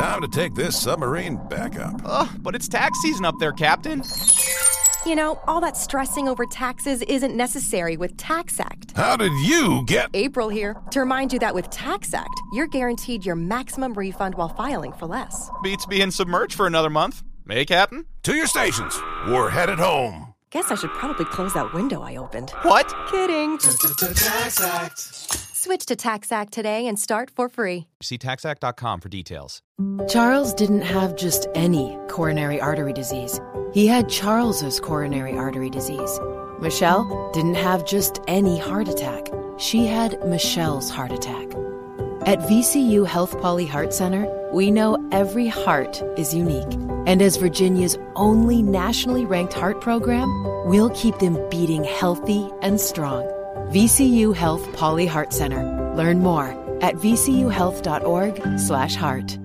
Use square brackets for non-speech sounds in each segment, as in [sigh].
Time to take this submarine back up. Ugh, but it's tax season up there, Captain. You know, all that stressing over taxes isn't necessary with TaxAct. How did you get. April here to remind you that with TaxAct, you're guaranteed your maximum refund while filing for less. Beats being submerged for another month. Hey, Captain? To your stations. We're headed home. Guess I should probably close that window I opened. What? Kidding. Switch to TaxAct today and start for free. See taxact.com for details. Charles didn't have just any coronary artery disease. He had Charles's coronary artery disease. Michelle didn't have just any heart attack. She had Michelle's heart attack. At VCU Health Pauley Heart Center, we know every heart is unique. And as Virginia's only nationally ranked heart program, we'll keep them beating healthy and strong. VCU Health Pauley Heart Center. Learn more at vcuhealth.org/heart.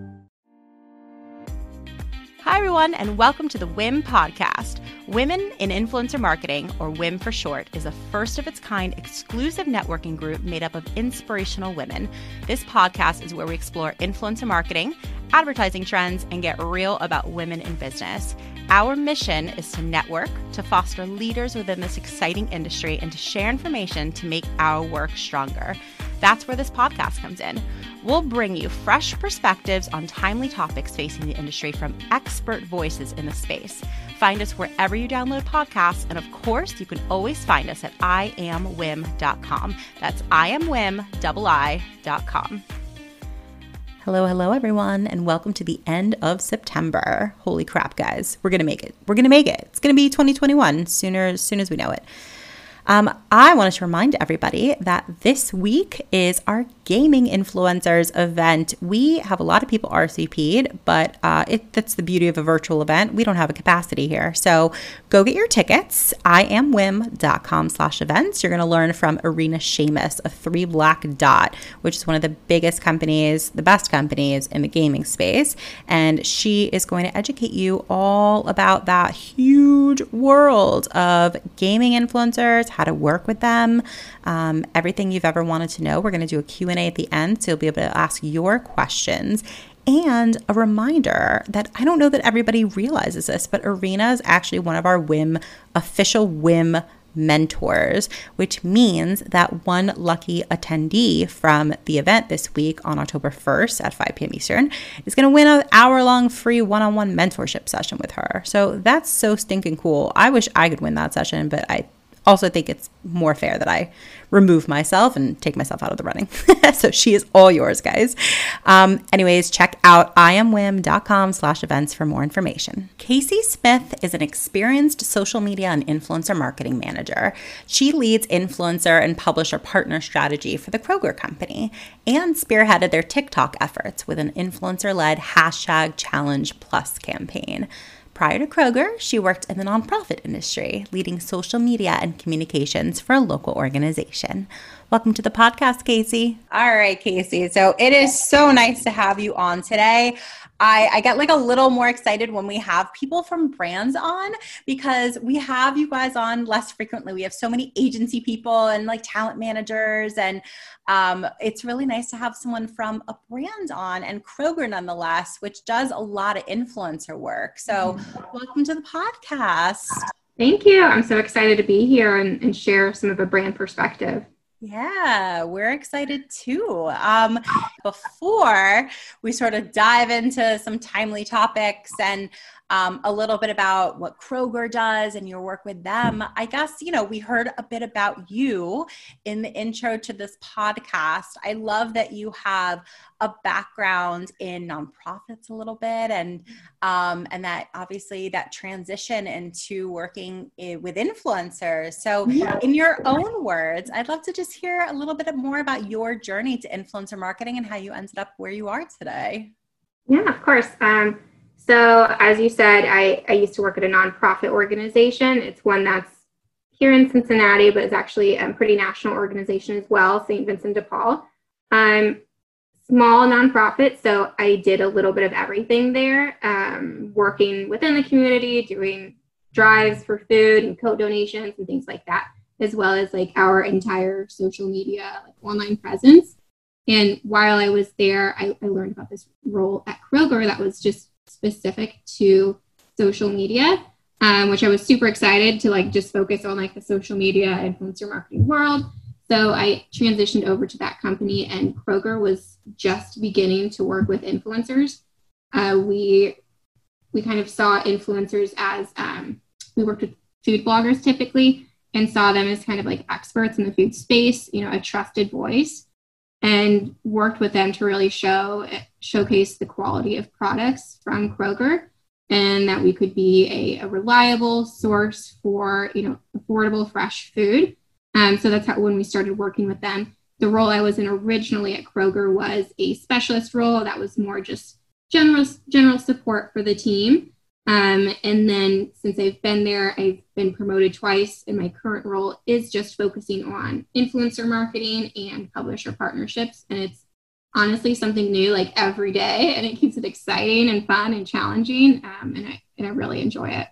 Hi, everyone, and welcome to the WIIM podcast. Women in Influencer Marketing, or WIIM for short, is a first of its kind exclusive networking group made up of inspirational women. This podcast is where we explore influencer marketing, advertising trends, and get real about women in business. Our mission is to network, to foster leaders within this exciting industry, and to share information to make our work stronger. That's where this podcast comes in. We'll bring you fresh perspectives on timely topics facing the industry from expert voices in the space. Find us wherever you download podcasts, and of course, you can always find us at iamwiim.com. That's iamwiim.com. Hello, hello, everyone, and welcome to the end of September. Holy crap, guys, we're gonna make it. We're gonna make it. It's gonna be 2021 sooner, as soon as we know it. Um, I wanted to remind everybody that this week is our gaming influencers event. We have a lot of people RSVP'd, but uh, it, that's the beauty of a virtual event. We don't have a capacity here. So go get your tickets. iamwiim.com slash events. You're going to learn from Arena Seamus of Three Black Dot, which is one of the biggest companies, the best companies in the gaming space. And she is going to educate you all about that huge world of gaming influencers, how to work with them, um, everything you've ever wanted to know. We're going to do a Q&A at the end, so you'll be able to ask your questions. And a reminder that I don't know that everybody realizes this, but Arena is actually one of our WIIM official WIIM mentors, which means that one lucky attendee from the event this week on October 1st at 5 p.m. Eastern is going to win an hour long free one on one mentorship session with her. So that's so stinking cool. I wish I could win that session, but I also think it's more fair that I remove myself and take myself out of the running. [laughs] so she is all yours, guys. Um, anyways, check out iamwiim.com slash events for more information. Casey Smith is an experienced social media and influencer marketing manager. She leads influencer and publisher partner strategy for the Kroger Company and spearheaded their TikTok efforts with an influencer-led hashtag challenge plus campaign. Prior to Kroger, she worked in the nonprofit industry, leading social media and communications for a local organization. Welcome to the podcast, Casey. All right, Casey. So it is so nice to have you on today. I, I get like a little more excited when we have people from brands on because we have you guys on less frequently. We have so many agency people and like talent managers, and um, it's really nice to have someone from a brand on and Kroger, nonetheless, which does a lot of influencer work. So, welcome to the podcast. Thank you. I'm so excited to be here and, and share some of a brand perspective. Yeah, we're excited too. Um, before we sort of dive into some timely topics and um, a little bit about what Kroger does and your work with them, I guess, you know, we heard a bit about you in the intro to this podcast. I love that you have a background in nonprofits a little bit and um, and that obviously that transition into working with influencers so in your own words i'd love to just hear a little bit more about your journey to influencer marketing and how you ended up where you are today. Yeah of course. Um, so as you said I, I used to work at a nonprofit organization. It's one that's here in cincinnati but it's actually a pretty national organization as well st vincent de paul. Um, small nonprofit, so I did a little bit of everything there, um, working within the community, doing drives for food and coat donations and things like that, as well as like our entire social media, like online presence. And while I was there, I, I learned about this role at Kroger that was just specific to social media, um, which I was super excited to like just focus on like the social media influencer marketing world. So I transitioned over to that company, and Kroger was just beginning to work with influencers. Uh, we we kind of saw influencers as um, we worked with food bloggers typically, and saw them as kind of like experts in the food space, you know, a trusted voice, and worked with them to really show showcase the quality of products from Kroger and that we could be a, a reliable source for you know affordable fresh food. Um, so that's how when we started working with them. The role i was in originally at kroger was a specialist role. That was more just general general support for the team um, and then since i've been there i've been promoted twice and my current role is just focusing on influencer marketing and publisher partnerships. And it's honestly something new like every day and it keeps it exciting and fun and challenging. Um, and, I, and i really enjoy it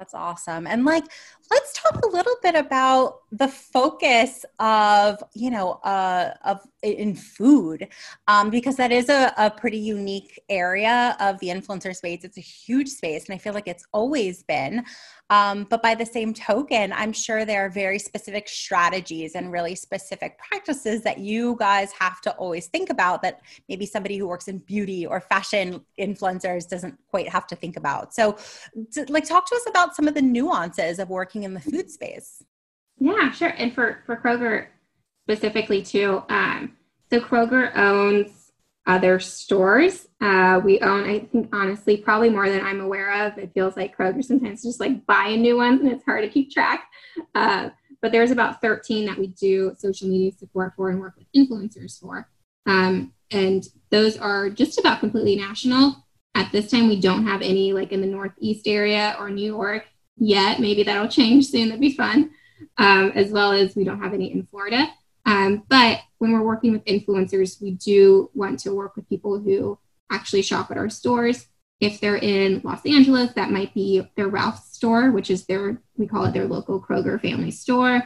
that's awesome. And like let's talk a little bit about the focus of you know uh, of in food um, because that is a, a pretty unique area of the influencer space. It's a huge space and i feel like it's always been um, but by the same token i'm sure there are very specific strategies and really specific practices that you guys have to always think about that maybe somebody who works in beauty or fashion influencers doesn't quite have to think about. So like talk to us about some of the nuances of working in the food space. Yeah sure. And for for kroger specifically too um, so kroger owns other stores. Uh, we own i think honestly probably more than i'm aware of. It feels like kroger sometimes just like buy a new one and it's hard to keep track. Uh, but there's about 13 that we do social media support for and work with influencers for. Um, and those are just about completely national. At this time we don't have any like in the northeast area or new york yet. Maybe that'll [laughs] change soon. That'd be fun. Um, as well as we don't have any in florida. Um, but when we're working with influencers we do want to work with people who actually shop at our stores. If they're in los angeles that might be their ralph's store which is their we call it their local kroger family store.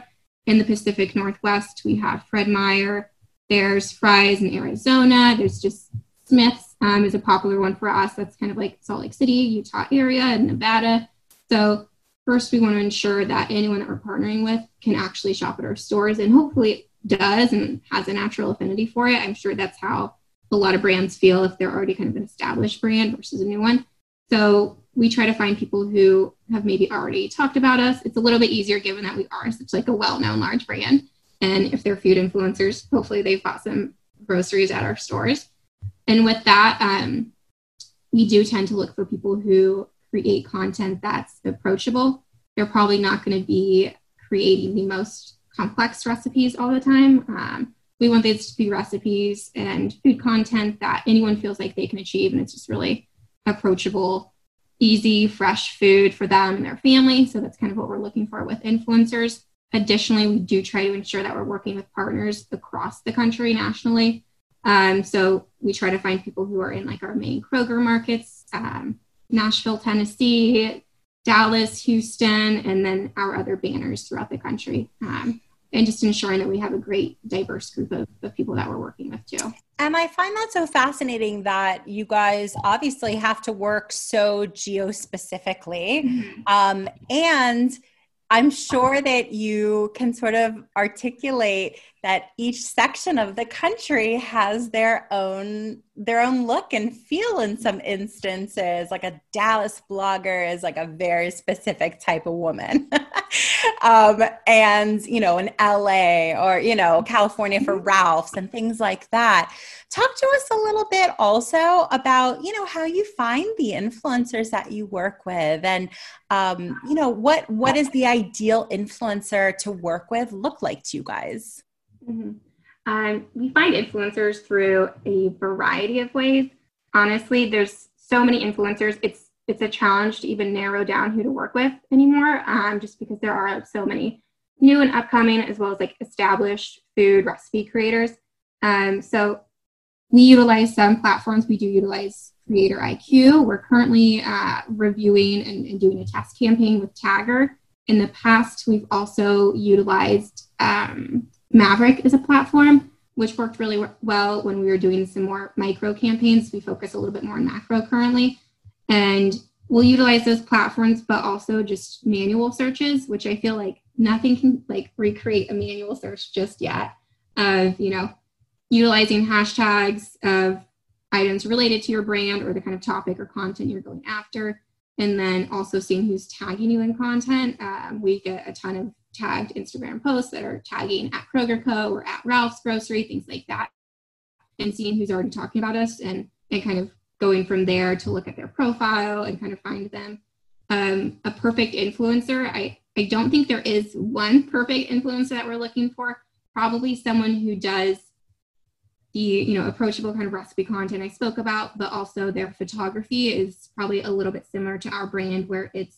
In the pacific northwest we have fred meyer there's fry's in arizona there's just smith's um, is a popular one for us. That's kind of like salt lake city utah area and nevada. So first we want to ensure that anyone that we're partnering with can actually shop at our stores and hopefully does and has a natural affinity for it. I'm sure that's how a lot of brands feel if they're already kind of an established brand versus a new one. So we try to find people who have maybe already talked about us. It's a little bit easier given that we are such like a well-known large brand. And if they're food influencers, hopefully they've bought some groceries at our stores. And with that, um, we do tend to look for people who create content that's approachable. They're probably not going to be creating the most complex recipes all the time. Um, we want these to be recipes and food content that anyone feels like they can achieve, and it's just really approachable, easy, fresh food for them and their family. So that's kind of what we're looking for with influencers. Additionally, we do try to ensure that we're working with partners across the country nationally. Um, so we try to find people who are in like our main Kroger markets, um, Nashville, Tennessee, Dallas, Houston, and then our other banners throughout the country. Um, and just ensuring that we have a great diverse group of, of people that we're working with too. And I find that so fascinating that you guys obviously have to work so geo specifically. Mm-hmm. Um, and I'm sure that you can sort of articulate that each section of the country has their own their own look and feel in some instances like a dallas blogger is like a very specific type of woman. [laughs] Um, and you know in la or you know california for mm-hmm. ralph's and things like that. Talk to us a little bit also about you know how you find the influencers that you work with and um, you know what what is the ideal influencer to work with look like to you guys Mm-hmm. Um, we find influencers through a variety of ways. Honestly, there's so many influencers. It's it's a challenge to even narrow down who to work with anymore, um, just because there are so many new and upcoming, as well as like established food recipe creators. Um, so we utilize some platforms. We do utilize CreatorIQ. We're currently uh, reviewing and, and, doing a test campaign with Tagger. In the past, we've also utilized um, Mavrck is a platform. which worked really well when we were doing some more micro campaigns. We focus a little bit more on macro currently. And we'll utilize those platforms, but also just manual searches, which I feel like nothing can like recreate a manual search just yet of, you know, utilizing hashtags of items related to your brand or the kind of topic or content you're going after. And then also seeing who's tagging you in content. Um, we get a ton of tagged Instagram posts that are tagging at Kroger Co. or at Ralph's Grocery, things like that, and seeing who's already talking about us and, and kind of going from there to look at their profile and kind of find them. Um, a perfect influencer, I, I don't think there is one perfect influencer that we're looking for. Probably someone who does the you know approachable kind of recipe content I spoke about, but also their photography is probably a little bit similar to our brand, where it's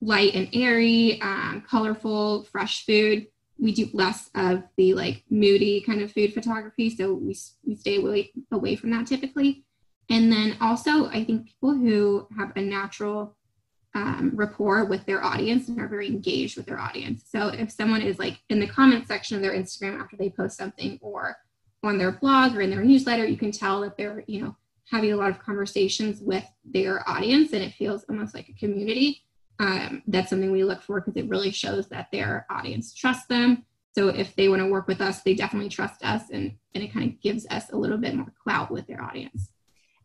light and airy, um, colorful, fresh food. We do less of the like moody kind of food photography, so we, we stay away, away from that typically. And then also, I think people who have a natural um, rapport with their audience and are very engaged with their audience. So if someone is like in the comment section of their Instagram after they post something or on their blog or in their newsletter, you can tell that they're, you know, having a lot of conversations with their audience and it feels almost like a community um, that's something we look for because it really shows that their audience trusts them. So if they want to work with us, they definitely trust us, and, and it kind of gives us a little bit more clout with their audience.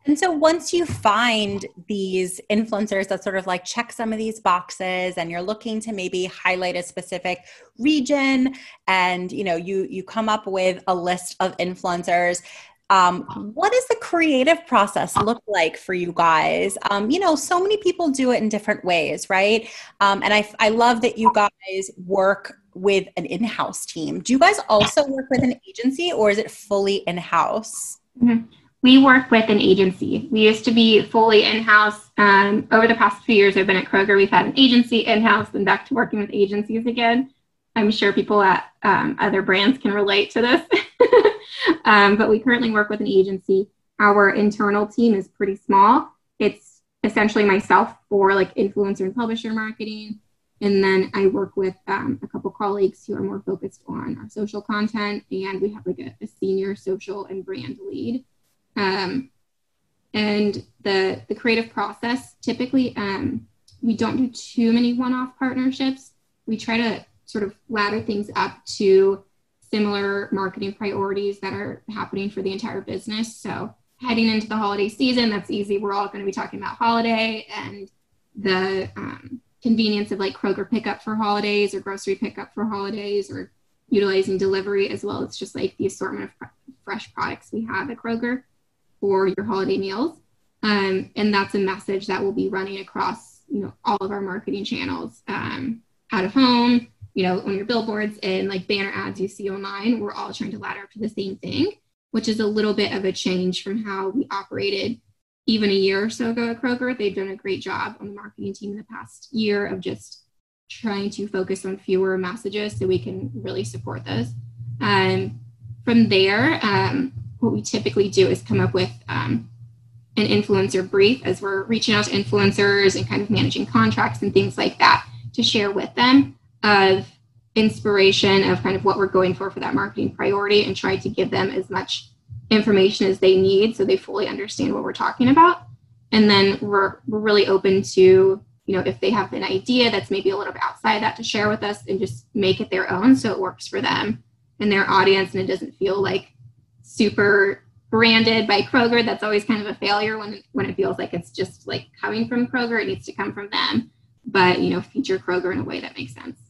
And so once you find these influencers that sort of like check some of these boxes and you're looking to maybe highlight a specific region and you know you you come up with a list of influencers um, what does the creative process look like for you guys? Um, you know, so many people do it in different ways, right? Um, and I, I love that you guys work with an in house team. Do you guys also work with an agency or is it fully in house? Mm-hmm. We work with an agency. We used to be fully in house. Um, over the past few years, I've been at Kroger. We've had an agency in house and back to working with agencies again. I'm sure people at um, other brands can relate to this. [laughs] um, but we currently work with an agency. Our internal team is pretty small. It's essentially myself for like influencer and publisher marketing. And then I work with um, a couple colleagues who are more focused on our social content. And we have like a, a senior social and brand lead. Um, and the, the creative process, typically, um, we don't do too many one off partnerships. We try to sort of ladder things up to similar marketing priorities that are happening for the entire business. So heading into the holiday season, that's easy. We're all going to be talking about holiday and the um, convenience of like Kroger pickup for holidays or grocery pickup for holidays or utilizing delivery as well as just like the assortment of fresh products we have at Kroger for your holiday meals. Um, and that's a message that will be running across you know all of our marketing channels um, out of home you know, on your billboards and like banner ads you see online, we're all trying to ladder up to the same thing, which is a little bit of a change from how we operated even a year or so ago at Kroger. They've done a great job on the marketing team in the past year of just trying to focus on fewer messages so we can really support those. Um, from there, um, what we typically do is come up with um, an influencer brief as we're reaching out to influencers and kind of managing contracts and things like that to share with them of inspiration of kind of what we're going for for that marketing priority and try to give them as much information as they need so they fully understand what we're talking about. And then we're, we're really open to you know if they have an idea that's maybe a little bit outside that to share with us and just make it their own so it works for them and their audience and it doesn't feel like super branded by kroger. That's always kind of a failure when when it feels like it's just like coming from kroger it needs to come from them but you know feature kroger in a way that makes sense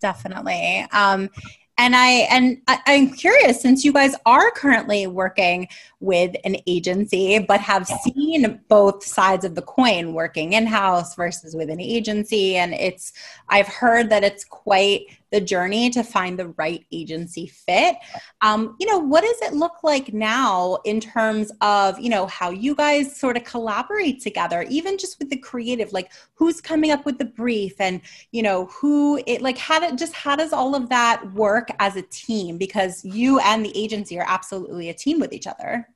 definitely. Um, and I and I, I'm curious since you guys are currently working with an agency, but have seen both sides of the coin, working in house versus with an agency, and it's I've heard that it's quite the journey to find the right agency fit. Um, you know, what does it look like now in terms of, you know, how you guys sort of collaborate together, even just with the creative, like who's coming up with the brief and, you know, who it like how did just how does all of that work as a team? Because you and the agency are absolutely a team with each other.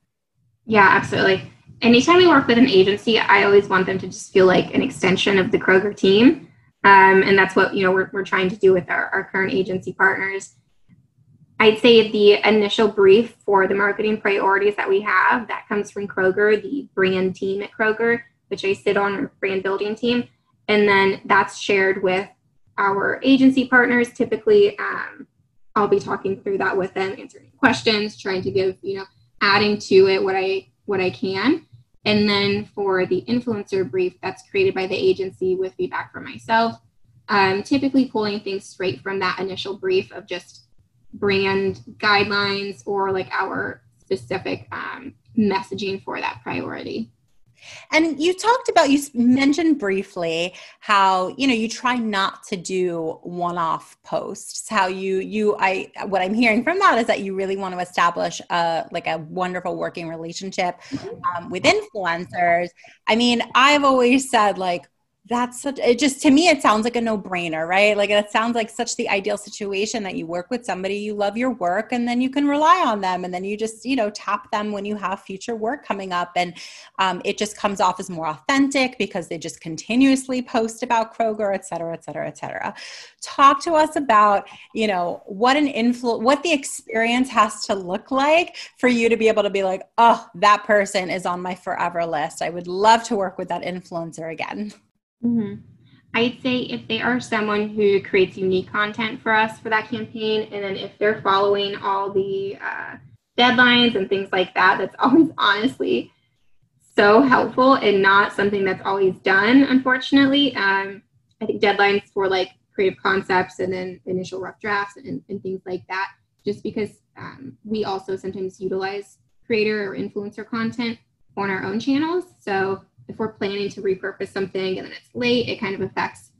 Yeah, absolutely. Anytime we work with an agency, I always want them to just feel like an extension of the Kroger team um, and that's what you know we're, we're trying to do with our, our current agency partners I'd say the initial brief for the marketing priorities that we have that comes from Kroger, the brand team at Kroger, which I sit on, our brand building team, and then that's shared with our agency partners. Typically, um, I'll be talking through that with them, answering questions, trying to give you know, adding to it what I what I can. And then for the influencer brief, that's created by the agency with feedback from myself. Um, typically pulling things straight from that initial brief of just brand guidelines or like our specific um, messaging for that priority. And you talked about, you mentioned briefly how, you know, you try not to do one-off posts, how you, you, I, what I'm hearing from that is that you really want to establish a, like a wonderful working relationship um, with influencers. I mean, I've always said like, that's such it just to me it sounds like a no-brainer right? Like it sounds like such the ideal situation that you work with somebody you love your work and then you can rely on them and then you just you know tap them when you have future work coming up and um, it just comes off as more authentic because they just continuously post about kroger et cetera et cetera et cetera. Talk to us about you know what an influ what the experience has to look like for you to be able to be like oh that person is on my forever list. I would love to work with that influencer again Mm-hmm. I'd say if they are someone who creates unique content for us for that campaign, and then if they're following all the uh, deadlines and things like that, that's [laughs] always honestly so helpful and not something that's always done, unfortunately. Um, I think deadlines for like creative concepts and then initial rough drafts and, and things like that, just because um, we also sometimes utilize creator or influencer content on our own channels. So if we're planning to repurpose something and then it's late, it kind of affects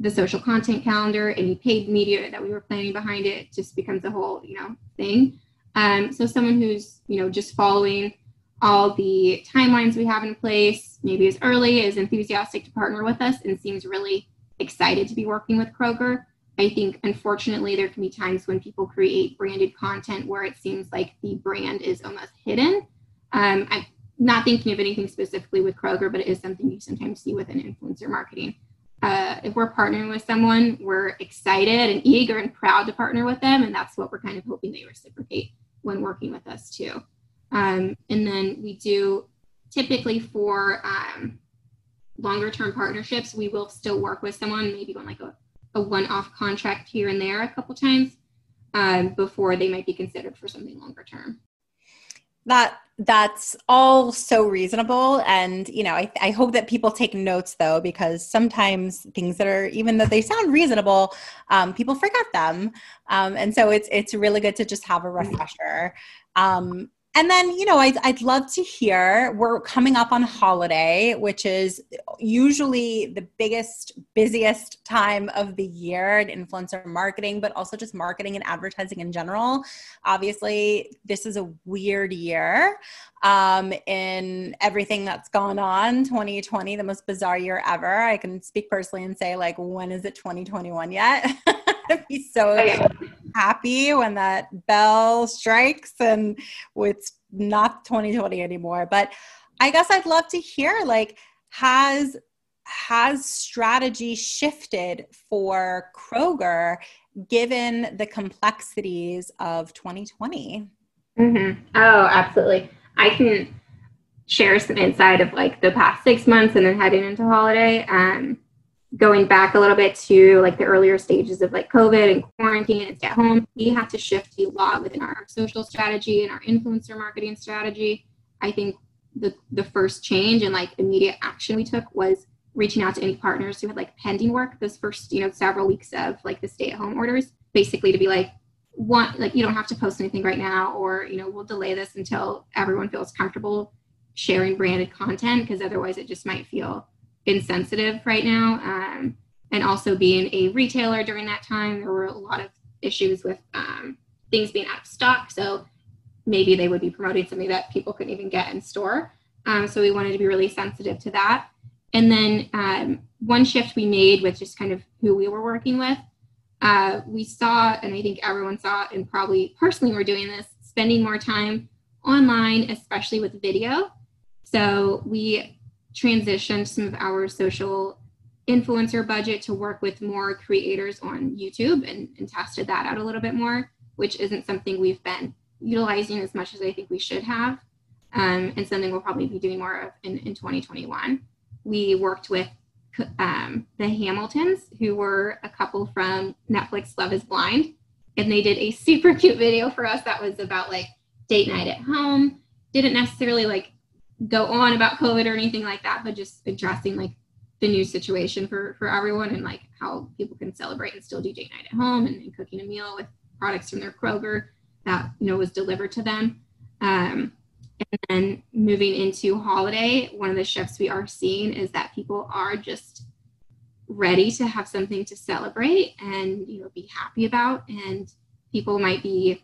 the social content calendar, any paid media that we were planning behind it, just becomes a whole, you know, thing. Um, so someone who's, you know, just following all the timelines we have in place, maybe as early as enthusiastic to partner with us and seems really excited to be working with Kroger. I think unfortunately there can be times when people create branded content where it seems like the brand is almost hidden. Um, I, not thinking of anything specifically with Kroger, but it is something you sometimes see within influencer marketing. Uh, if we're partnering with someone, we're excited and eager and proud to partner with them, and that's what we're kind of hoping they reciprocate when working with us too. Um, and then we do typically for um, longer term partnerships, we will still work with someone maybe on like a, a one off contract here and there a couple times um, before they might be considered for something longer term that that's all so reasonable and you know I, I hope that people take notes though because sometimes things that are even though they sound reasonable um, people forget them. Um, and so it's it's really good to just have a refresher. Um, and then, you know, I'd, I'd love to hear. We're coming up on holiday, which is usually the biggest, busiest time of the year in influencer marketing, but also just marketing and advertising in general. Obviously, this is a weird year um, in everything that's gone on. 2020, the most bizarre year ever. I can speak personally and say, like, when is it 2021 yet? [laughs] I'd be so happy when that bell strikes and it's not 2020 anymore. But I guess I'd love to hear like has has strategy shifted for Kroger given the complexities of 2020? Mm-hmm. Oh, absolutely. I can share some insight of like the past six months and then heading into holiday. Um, going back a little bit to like the earlier stages of like COVID and quarantine and stay at home, we had to shift a lot within our social strategy and our influencer marketing strategy. I think the the first change and like immediate action we took was reaching out to any partners who had like pending work those first you know several weeks of like the stay at home orders basically to be like one like you don't have to post anything right now or you know we'll delay this until everyone feels comfortable sharing branded content because otherwise it just might feel insensitive right now. Um, and also being a retailer during that time, there were a lot of issues with um, things being out of stock. So maybe they would be promoting something that people couldn't even get in store. Um, so we wanted to be really sensitive to that. And then um, one shift we made with just kind of who we were working with, uh, we saw, and I think everyone saw, and probably personally we're doing this, spending more time online, especially with video. So we transitioned some of our social influencer budget to work with more creators on YouTube and, and tested that out a little bit more. which isn't something we've been utilizing as much as I think we should have, um, and something we'll probably be doing more of in, in 2021. We worked with um, the Hamiltons, who were a couple from Netflix Love is Blind, and they did a [laughs] super cute video for us that was about like date night at home. Didn't necessarily like go on about COVID or anything like that, but just addressing like the new situation for for everyone and like how people can celebrate and still do date night at home and, and cooking a meal with products from their Kroger that you know was delivered to them. Um, and then moving into holiday, one of the shifts we are seeing is that people are just ready to have something to celebrate and you know be happy about and people might be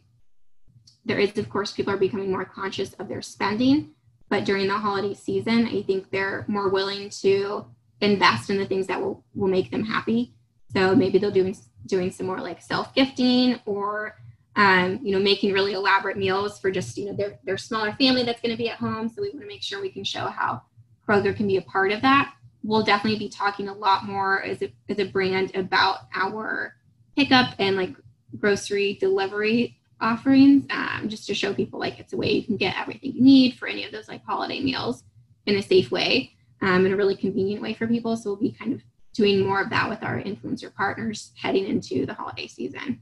there is of course people are becoming more conscious of their spending but during the holiday season i think they're more willing to invest in the things that will, will make them happy. So maybe they'll doing doing some more like self gifting or um, you know making really elaborate meals for just you know their, their smaller family that's going to be at home. So we want to make sure we can show how kroger can be a part of that. We'll definitely be talking a lot more as a, as a brand about our pickup and like grocery delivery offerings um, just to show people like it's a way you can get everything you need for any of those like holiday meals in a safe way um, in a really convenient way for people. So we'll be kind of doing more of that with our influencer partners heading into the holiday season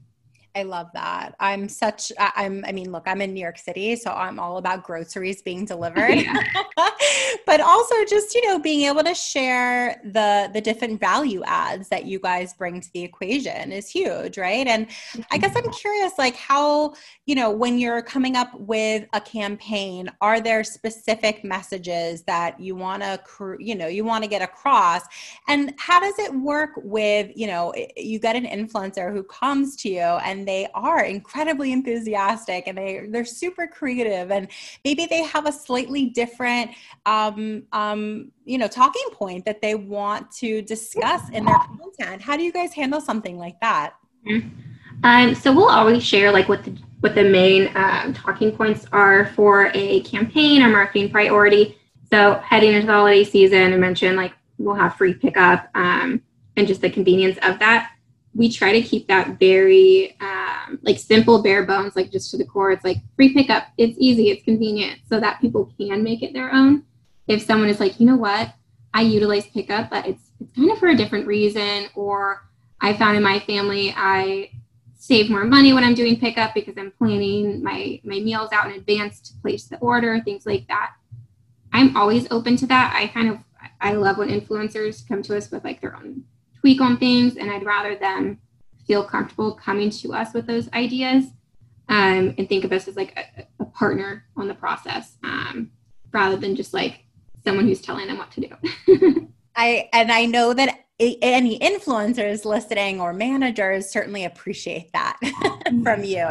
I love that. I'm such I'm I mean, look, I'm in New York City, so I'm all about groceries being delivered. [laughs] [laughs] but also just, you know, being able to share the the different value adds that you guys bring to the equation is huge, right? And I guess I'm curious like how, you know, when you're coming up with a campaign, are there specific messages that you want to you know, you want to get across? And how does it work with, you know, you get an influencer who comes to you and they are incredibly enthusiastic and they they're super creative and maybe they have a slightly different um, um, you know talking point that they want to discuss in their content. How do you guys handle something like that? Mm-hmm. um, so we'll always share like what the what the main um, talking points are for a campaign or marketing priority. So heading into the holiday season i mentioned like we'll have free pickup um, and just the convenience of that we try to keep that very um, like simple bare bones like just to the core. It's like free pickup. It's easy. It's convenient. So that people can make it their own. If someone is like you know what? I utilize pickup but it's it's kind of for a different reason or i found in my family i save more money when i'm doing pickup because i'm planning my my meals out in advance to place the order things like that. I'm always open to that. I kind of i love when influencers come to us with like their own tweak on things and i'd rather them feel comfortable coming to us with those ideas um, and think of us as like a, a partner on the process um, rather than just like someone who's telling them what to do [laughs] i and i know that any influencers listening or managers certainly appreciate that [laughs] from you.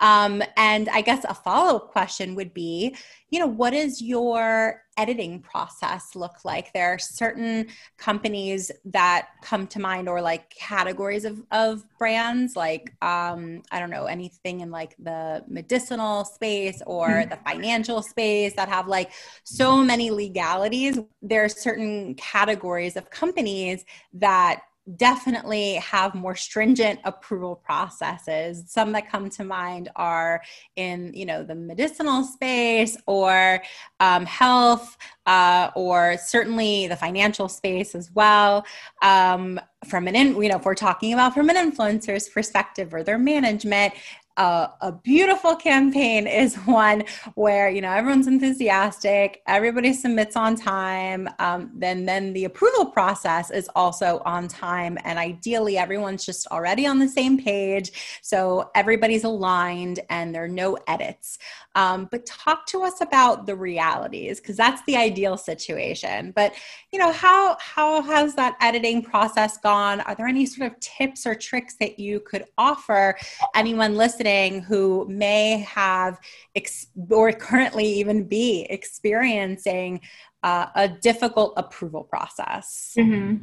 Um, and I guess a follow up question would be you know, what is your editing process look like? There are certain companies that come to mind or like categories of, of brands, like, um, I don't know, anything in like the medicinal space or mm-hmm. the financial space that have like so many legalities. There are certain categories of companies that definitely have more stringent approval processes. Some that come to mind are in you know the medicinal space or um, health uh, or certainly the financial space as well. Um, from an in, you know if we're talking about from an influencer's perspective or their management a, a beautiful campaign is [laughs] one where you know everyone's enthusiastic everybody submits on time um, then then the approval process is also on time and ideally everyone's just already on the same page so everybody's aligned and there are no edits um, but talk to us about the realities because that's the ideal situation. But you know how how has that editing process gone? Are there any sort of tips or tricks that you could offer anyone listening who may have ex- or currently even be experiencing uh, a difficult approval process? Mm-hmm.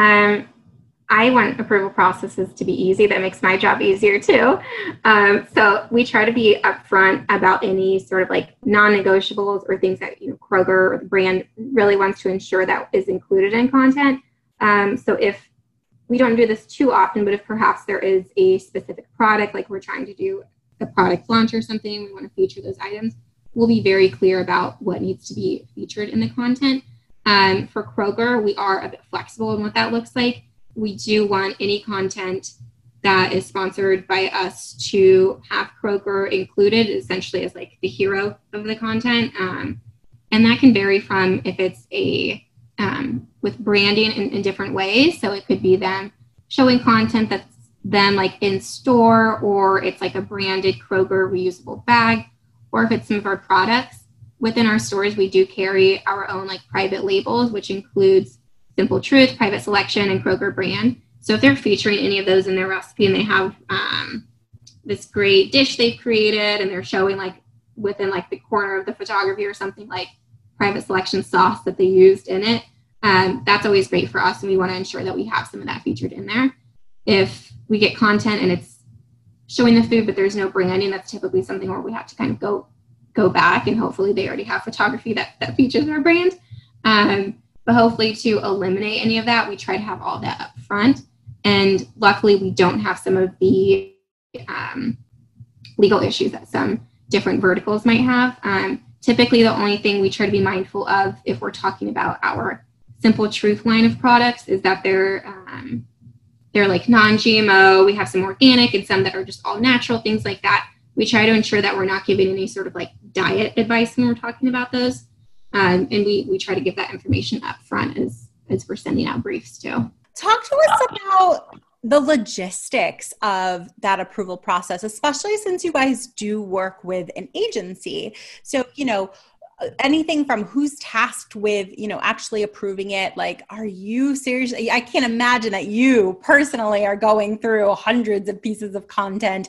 um, I want approval processes to be easy. That makes my job easier too. Um, so we try to be upfront about any sort of like non-negotiables or things that you know Kroger or the brand really wants to ensure that is included in content. Um, so if we don't do this too often, but if perhaps there is a specific product, like we're trying to do a product launch or something, we want to feature those items, we'll be very clear about what needs to be featured in the content. Um, for Kroger, we are a bit flexible in what that looks like. We do want any content that is sponsored by us to have Kroger included essentially as like the hero of the content. Um, and that can vary from if it's a um, with branding in, in, different ways. So it could be them showing content that's them like in store, or it's like a branded Kroger reusable bag, or if it's some of our products within our stores, we do carry our own like private labels, which includes Simple Truth, Private Selection, and Kroger brand. So if they're featuring any of those in their recipe and they have um, this great dish they've created and they're showing like within like the corner of the photography or something like private selection sauce that they used in it, um, that's always great for us. And we want to ensure that we have some of that featured in there. If we get content and it's showing the food, but there's no branding, that's typically something where we have to kind of go go back and hopefully they already have photography that, that features our brand. Um, but hopefully to eliminate any of that, we try to have all that up front. And luckily, we don't have some of the um, legal issues that some different verticals might have. Um, typically, the only thing we try to be mindful of if we're talking about our Simple Truth line of products is that they're um, they're like non-GMO. We have some organic and some that are just all natural, things like that. We try to ensure that we're not giving any sort of like diet advice when we're talking about those, um, and we we try to give that information up front as as we're sending out briefs too. Talk to us about the logistics of that approval process, especially since you guys do work with an agency. So, you know, anything from who's tasked with you know actually approving it like are you seriously i can't imagine that you personally are going through hundreds of pieces of content.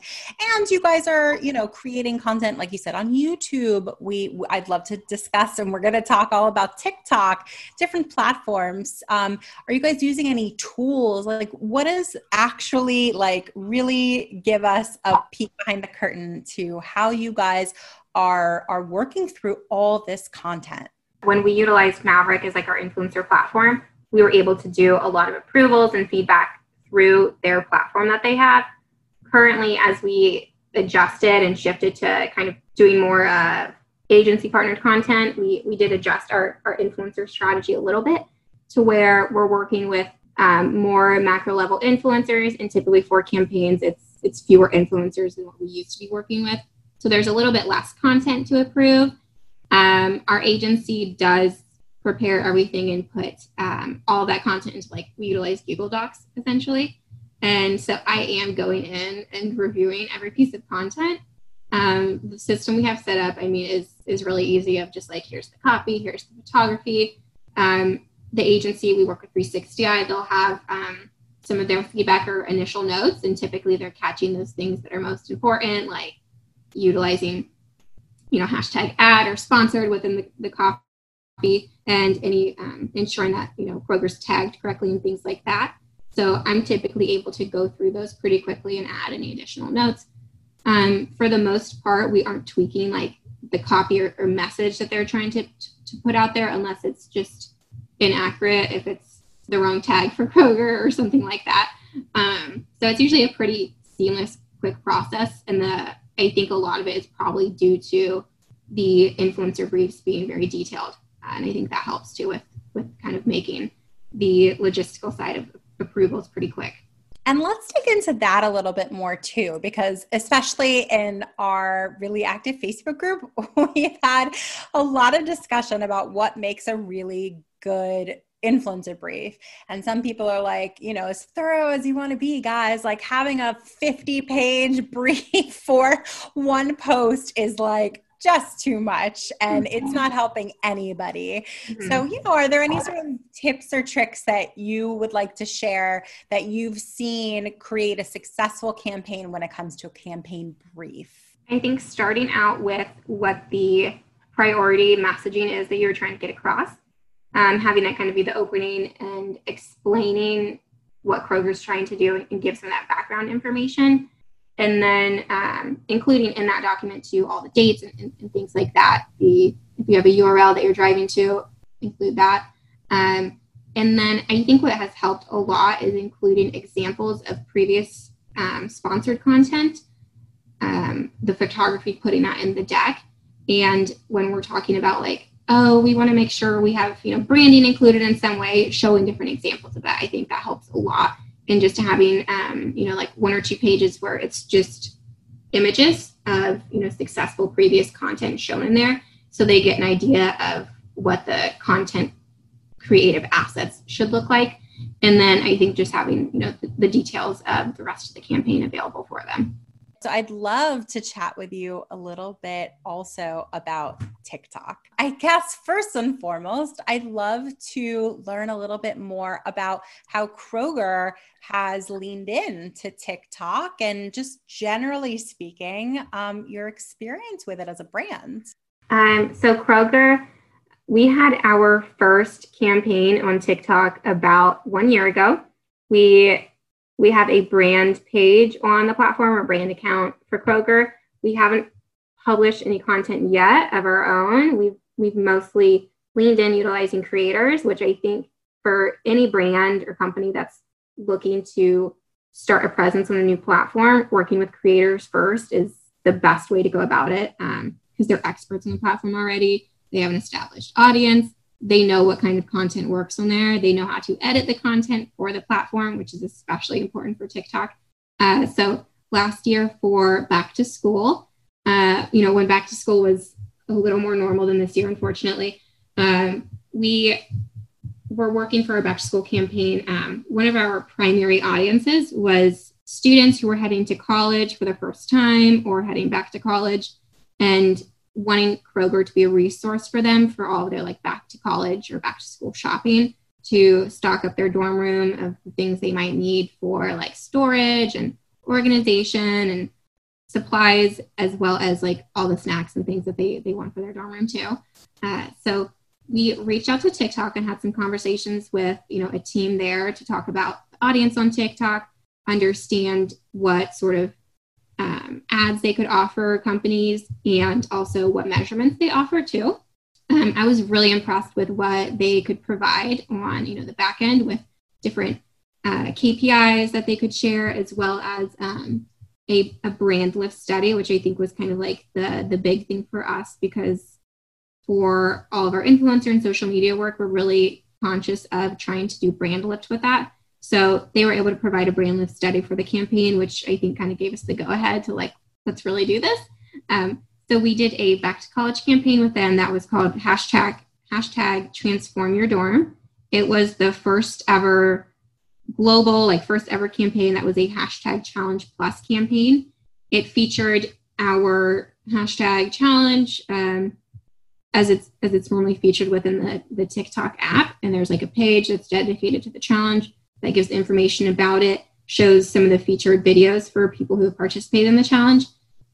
And you guys are you know creating content like you said on youtube. We i'd love to discuss and we're going to talk all about tiktok different platforms. Um, are you guys using any tools? Like what is actually like really give us a peek behind the curtain to how you guys are are working through all this content. When we utilized Mavrck as like our influencer platform we were able to do a lot of approvals and feedback through their platform that they have. Currently as we adjusted and shifted to kind of doing more uh, agency partnered content we we did adjust our, our influencer strategy a little bit to where we're working with um, more macro level influencers and typically for campaigns it's it's fewer influencers than what we used to be working with so there's a little bit less content to approve. Um, our agency does prepare everything and put um, all that content into like we utilize Google Docs essentially. And so I am going in and reviewing every piece of content. Um, the system we have set up, I mean, is is really easy. Of just like here's the copy, here's the photography. Um, the agency we work with 360i, they'll have um, some of their feedback or initial notes, and typically they're catching those things that are most important, like utilizing, you know, hashtag ad or sponsored within the, the copy and any um, ensuring that, you know, Kroger's tagged correctly and things like that. So I'm typically able to go through those pretty quickly and add any additional notes. Um, for the most part, we aren't tweaking like the copy or, or message that they're trying to, to put out there unless it's just inaccurate, if it's the wrong tag for [laughs] Kroger or something like that. Um, so it's usually a pretty seamless, quick process. And the I think a lot of it is probably due to the influencer briefs being very detailed. Uh, and I think that helps too with, with kind of making the logistical side of approvals pretty quick. And let's dig into that a little bit more too, because especially in our really active Facebook group, [laughs] we've had a lot of discussion about what makes a really good influencer brief. And some people are like, you know, as thorough as you want to be, guys, like having a 50 page [laughs] brief for one post is like just too much and it's mm-hmm. not helping anybody. Mm-hmm. So, you know, are there any sort of tips or tricks that you would like to share that you've seen create a successful campaign when it comes to a campaign brief? I think starting out with what the priority messaging is that you're trying to get across um, having that kind of be the opening and explaining what Kroger's trying to do and give some of that background information. And then um, including in that document too all the dates and, and, and, things like that. The if you have a URL that you're driving to, include that. Um, and then I think what has helped a lot is including examples of previous um, sponsored content, um, the photography putting that in the deck. And when we're talking about like, oh, we want to make sure we have, you know, branding included in some way, showing different examples of that, I think that helps a lot. And just having, um, you know, like one or two pages where it's just images of, you know, successful previous content shown in there. So they get an idea of what the content creative assets should look like. And then I think just having, you know, the, the details of the rest of the campaign available for them. So I'd love to chat with you a little bit also about TikTok. I guess first and foremost, I'd love to learn a little bit more about how Kroger has leaned in to TikTok and just generally speaking, um, your experience with it as a brand. Um, so Kroger we had our first campaign on TikTok about one year ago. We we have a brand page on the platform, a brand account for Kroger. We haven't published any content yet of our own. We've we've mostly leaned in utilizing creators, which I think for any brand or company that's looking to start a presence on a new platform, working with creators first is the best way to go about it because um, they're experts on the platform already they have an established audience. They know what kind of content works on there. They know how to edit the content for the platform, which is especially important for TikTok. Uh, so last year for back to school, uh, you know, when back to school was a little more normal than this year, unfortunately, um, we were working for our back to school campaign. Um, one of our primary audiences was students who were heading to college for the first time or heading back to college. And wanting Kroger to be a resource for them for all their like back to college or back to school shopping to stock up their dorm room of things they might need for like storage and organization and supplies as well as like all the snacks and things that they, they want for their dorm room too. Uh, so we reached out to tiktok and had some conversations with you know a team there to talk about audience on tiktok understand what sort of um, ads they could offer companies and also what measurements they offer too. Um, I was really impressed with what they could provide on you know the back end with different uh, KPIs that they could share as well as um, a, a brand lift study, which I think was kind of like the the big thing for us because for all of our influencer and social media work, we're really conscious of trying to do brand lift with that. So they were able to provide a brand lift study for the campaign, which I think kind of gave us the go ahead to like, let's really do this. Um, so we did a back to college campaign with them that was called hashtag hashtag transform your dorm. It was the first ever global, like first ever campaign that was a hashtag challenge plus campaign. It featured our hashtag challenge um, as it's as it's normally featured within the, the TikTok app. And there's like a page that's dedicated to the challenge that gives information about it, shows some of the featured videos for people who participated in the challenge,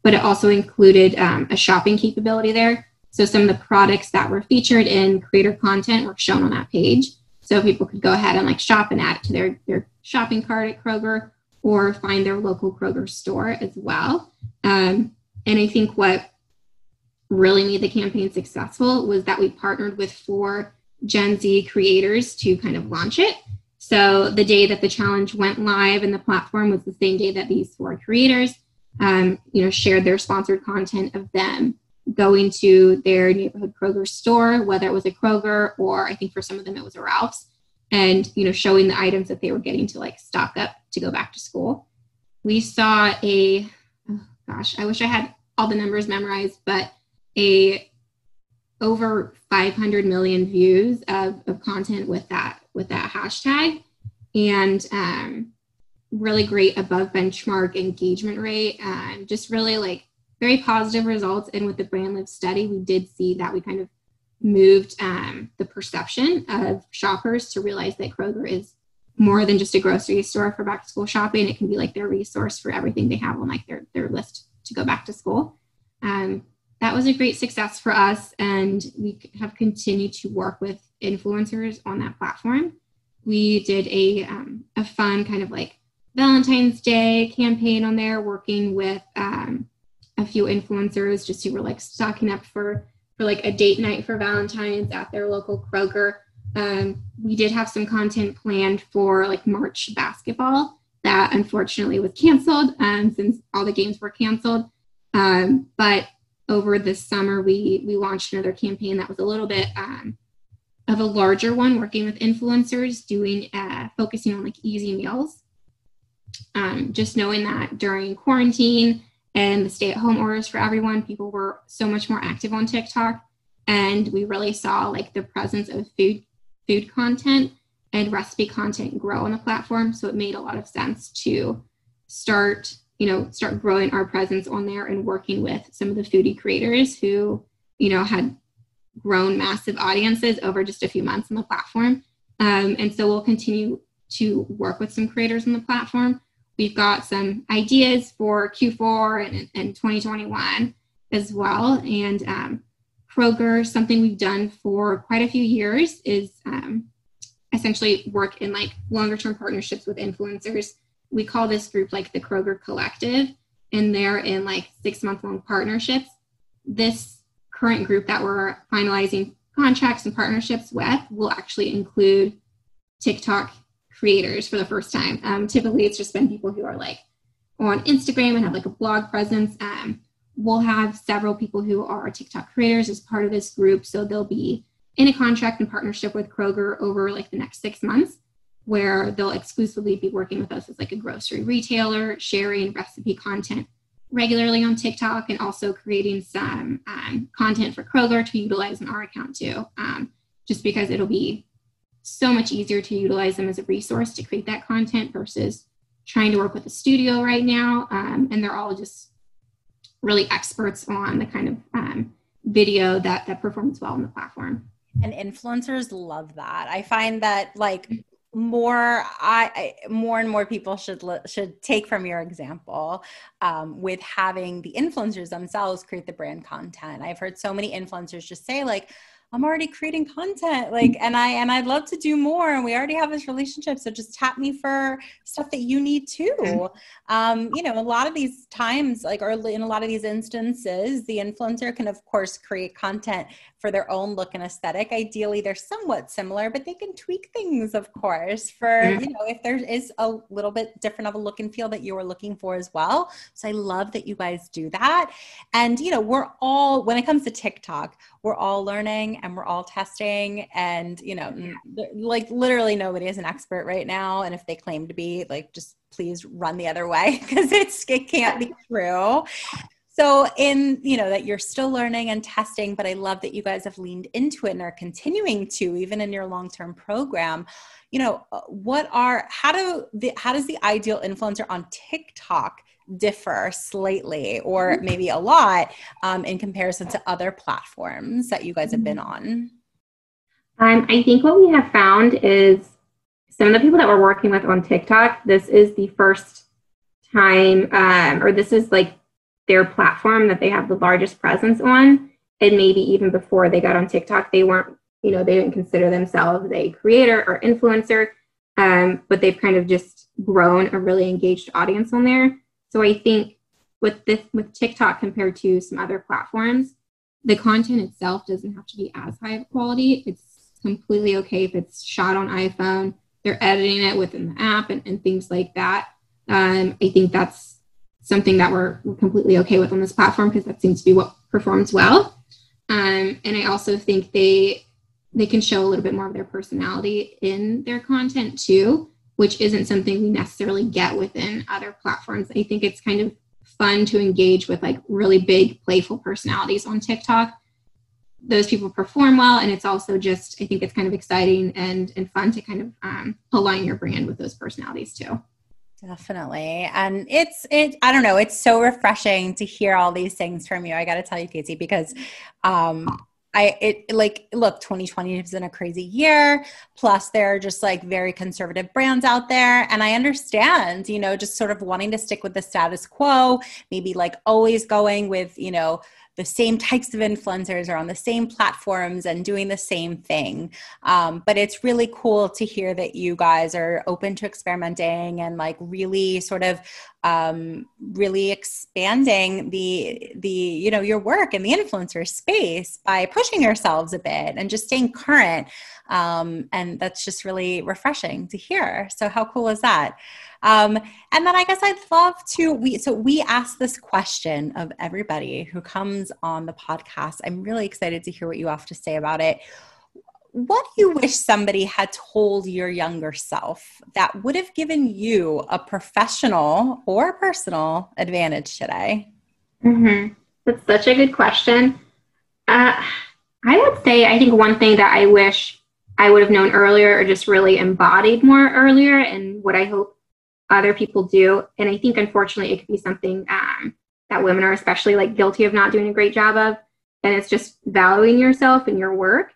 but it also included um, a shopping capability there. So some of the products that were featured in creator content were shown on that page. So people could go ahead and like shop and add it to their, their shopping cart at Kroger or find their local Kroger store as well. Um, and I think what really made the campaign successful was that we partnered with four Gen Z creators to kind of launch it. So the day that the challenge went live and the platform was the same day that these four creators, um, you know, shared their sponsored content of them going to their neighborhood Kroger store, whether it was a Kroger or I think for some of them it was a Ralphs, and you know, showing the items that they were getting to like stock up to go back to school. We saw a, oh gosh, I wish I had all the numbers memorized, but a over 500 million views of, of content with that with that hashtag. And um, really great above benchmark engagement rate and just really like very positive results. And with the brand lift study we did see that we kind of moved um, the perception of shoppers to realize that kroger is more than just a grocery store for back to school shopping. It can be like their resource for everything they have on like their, their list to go back to school. Um, that was a great success for us and we have continued to work with influencers on that platform we did a, um, a fun kind of like valentine's day campaign on there working with um, a few influencers just who were like stocking up for for like a date night for valentine's at their local kroger Um, we did have some content planned for like March basketball that unfortunately was canceled um, since all the games were canceled. Um, but over this summer, we we launched another campaign that was a little bit um, of a larger one, working with influencers, doing uh, focusing on like easy meals. Um, just knowing that during quarantine and the stay-at-home orders for everyone, people were so much more active on TikTok, and we really saw like the presence of food food content and recipe content grow on the platform. So it made a lot of sense to start, you know, start growing our presence on there and working with some of the foodie creators who, you know, had grown massive audiences over just a few months on the platform. Um, and so we'll continue to work with some creators on the platform. We've got some ideas for Q4 and, and 2021 as well. And um, Kroger, something we've done for quite a few years is um, essentially work in like longer term partnerships with influencers. We call this group like the Kroger Collective, and they're in like six month long partnerships. This current group that we're finalizing contracts and partnerships with will actually include TikTok creators for the first time. Um, typically, it's just been people who are like on Instagram and have like a blog presence. Um, we'll have several people who are TikTok creators as part of this group. So they'll be in a contract and partnership with Kroger over like the next six months, where they'll exclusively be working with us as like a grocery retailer, sharing recipe content regularly on TikTok and also creating some um, content for Kroger to utilize in our account too, um, just because it'll be so much easier to utilize them as a resource to create that content versus trying to work with a studio right now. Um, and they're all just really experts on the kind of um, video that that performs well on the platform. And influencers love that. I find that like more I, I, more and more people should should take from your example um, with having the influencers themselves create the brand content i've heard so many influencers just say like I'm already creating content like and I and I'd love to do more and we already have this relationship so just tap me for stuff that you need too. Um, you know, a lot of these times like or in a lot of these instances the influencer can of course create content for their own look and aesthetic. Ideally they're somewhat similar but they can tweak things of course for you know if there is a little bit different of a look and feel that you are looking for as well. So I love that you guys do that. And you know, we're all when it comes to TikTok, we're all learning and we're all testing and you know like literally nobody is an expert right now and if they claim to be like just please run the other way [laughs] because it's it can't be true so in you know that you're still learning and testing but i love that you guys have leaned into it and are continuing to even in your long-term program you know uh, what are how do the how does the ideal influencer on tiktok differ slightly or mm-hmm. maybe a lot um, in comparison to other platforms that you guys have been on? Um, I think what we have found is some of the people that we're working with on TikTok, this is the first time, um, or this is like their platform that they have the largest presence on. And maybe even before they got on TikTok, they weren't, you know, they didn't consider themselves a creator or influencer, um, but they've kind of just grown a really engaged audience on there. So I think with this with TikTok compared to some other platforms, the content itself doesn't have to be as high of quality. It's completely okay if it's shot on iPhone. They're editing it within the app and, and things like that. Um, I think that's something that we're, completely okay with on this platform because that seems to be what performs well. Um, and I also think they they can show a little bit more of their personality in their content too which isn't something we necessarily get within other platforms. I think it's kind of fun to engage with like really big, playful personalities on TikTok. Those people perform well, and it's also just I think it's kind of exciting and and fun to kind of um, align your brand with those personalities too. Definitely. And it's it I don't know, it's so refreshing to hear all these things from you. I got to tell you Casey because um I it like look 2020 has been a crazy year plus there are just like very conservative brands out there and I understand you know just sort of wanting to stick with the status quo maybe like always going with you know the same types of influencers are on the same platforms and doing the same thing. Um, but it's really cool to hear that you guys are open to experimenting and like really sort of um, really expanding the the you know your work in the influencer space by pushing yourselves a bit and just staying current um, and that's just really refreshing to hear so how cool is that um, and then i guess i'd love to we so we ask this question of everybody who comes on the podcast i'm really excited to hear what you have to say about it what do you wish somebody had told your younger self that would have given you a professional or personal advantage today? Mm-hmm. That's such a good question. Uh, I would say, I think one thing that I wish I would have known earlier or just really embodied more earlier, and what I hope other people do. And I think, unfortunately, it could be something um, that women are especially like guilty of not doing a great job of. And it's just valuing yourself and your work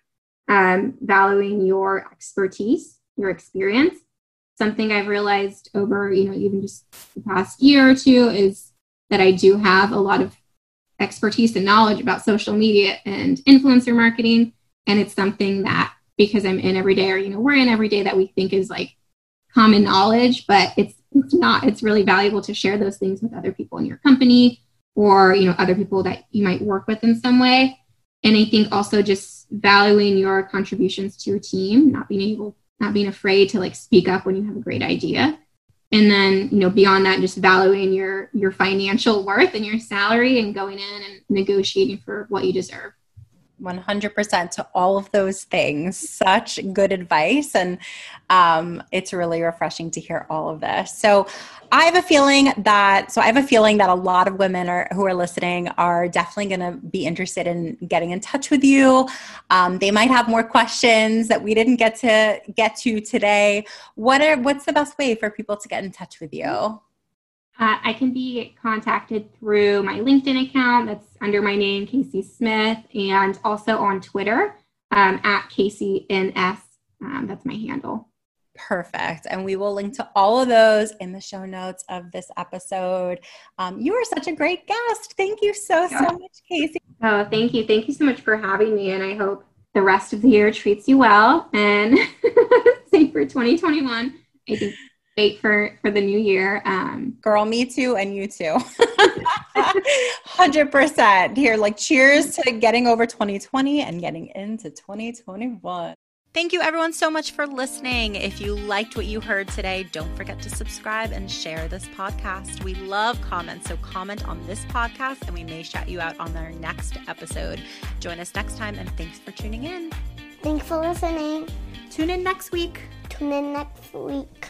um, valuing your expertise, your experience. Something I've realized over, you know, even just the past year or two is that I do have a lot of expertise and knowledge about social media and influencer marketing. And it's something that because I'm in every day or, you know, we're in every day that we think is like common knowledge, but it's it's not. It's really valuable to share those things with other people in your company or, you know, other people that you might work with in some way. And I think also just valuing your contributions to your team, not being able, not being afraid to like speak up when you have a great idea. And then, you know, beyond that, just valuing your your financial worth and your salary and going in and negotiating for what you deserve. 100% to all of those things. Such good advice. And um, it's really refreshing to hear all of this. So, I have a feeling that, so I have a feeling that a lot of women are, who are listening are definitely going to be interested in getting in touch with you. Um, they might have more questions that we didn't get to get to today. What are, what's the best way for people to get in touch with you? Uh, I can be contacted through my LinkedIn account that's under my name, Casey Smith, and also on Twitter um, at CaseyNS. Um, that's my handle. Perfect. And we will link to all of those in the show notes of this episode. Um, you are such a great guest. Thank you so, so much, Casey. Oh, thank you. Thank you so much for having me. And I hope the rest of the year treats you well. And [laughs] same for 2021. I think wait for for the new year. Um, Girl, me too, and you too. [laughs] Hundred percent. Here, like, cheers to getting over 2020 and getting into 2021. Thank you, everyone, so much for listening. If you liked what you heard today, don't forget to subscribe and share this podcast. We love comments, so comment on this podcast and we may shout you out on our next episode. Join us next time, and thanks for tuning in. Thanks for listening. Tune in next week. Tune in next week.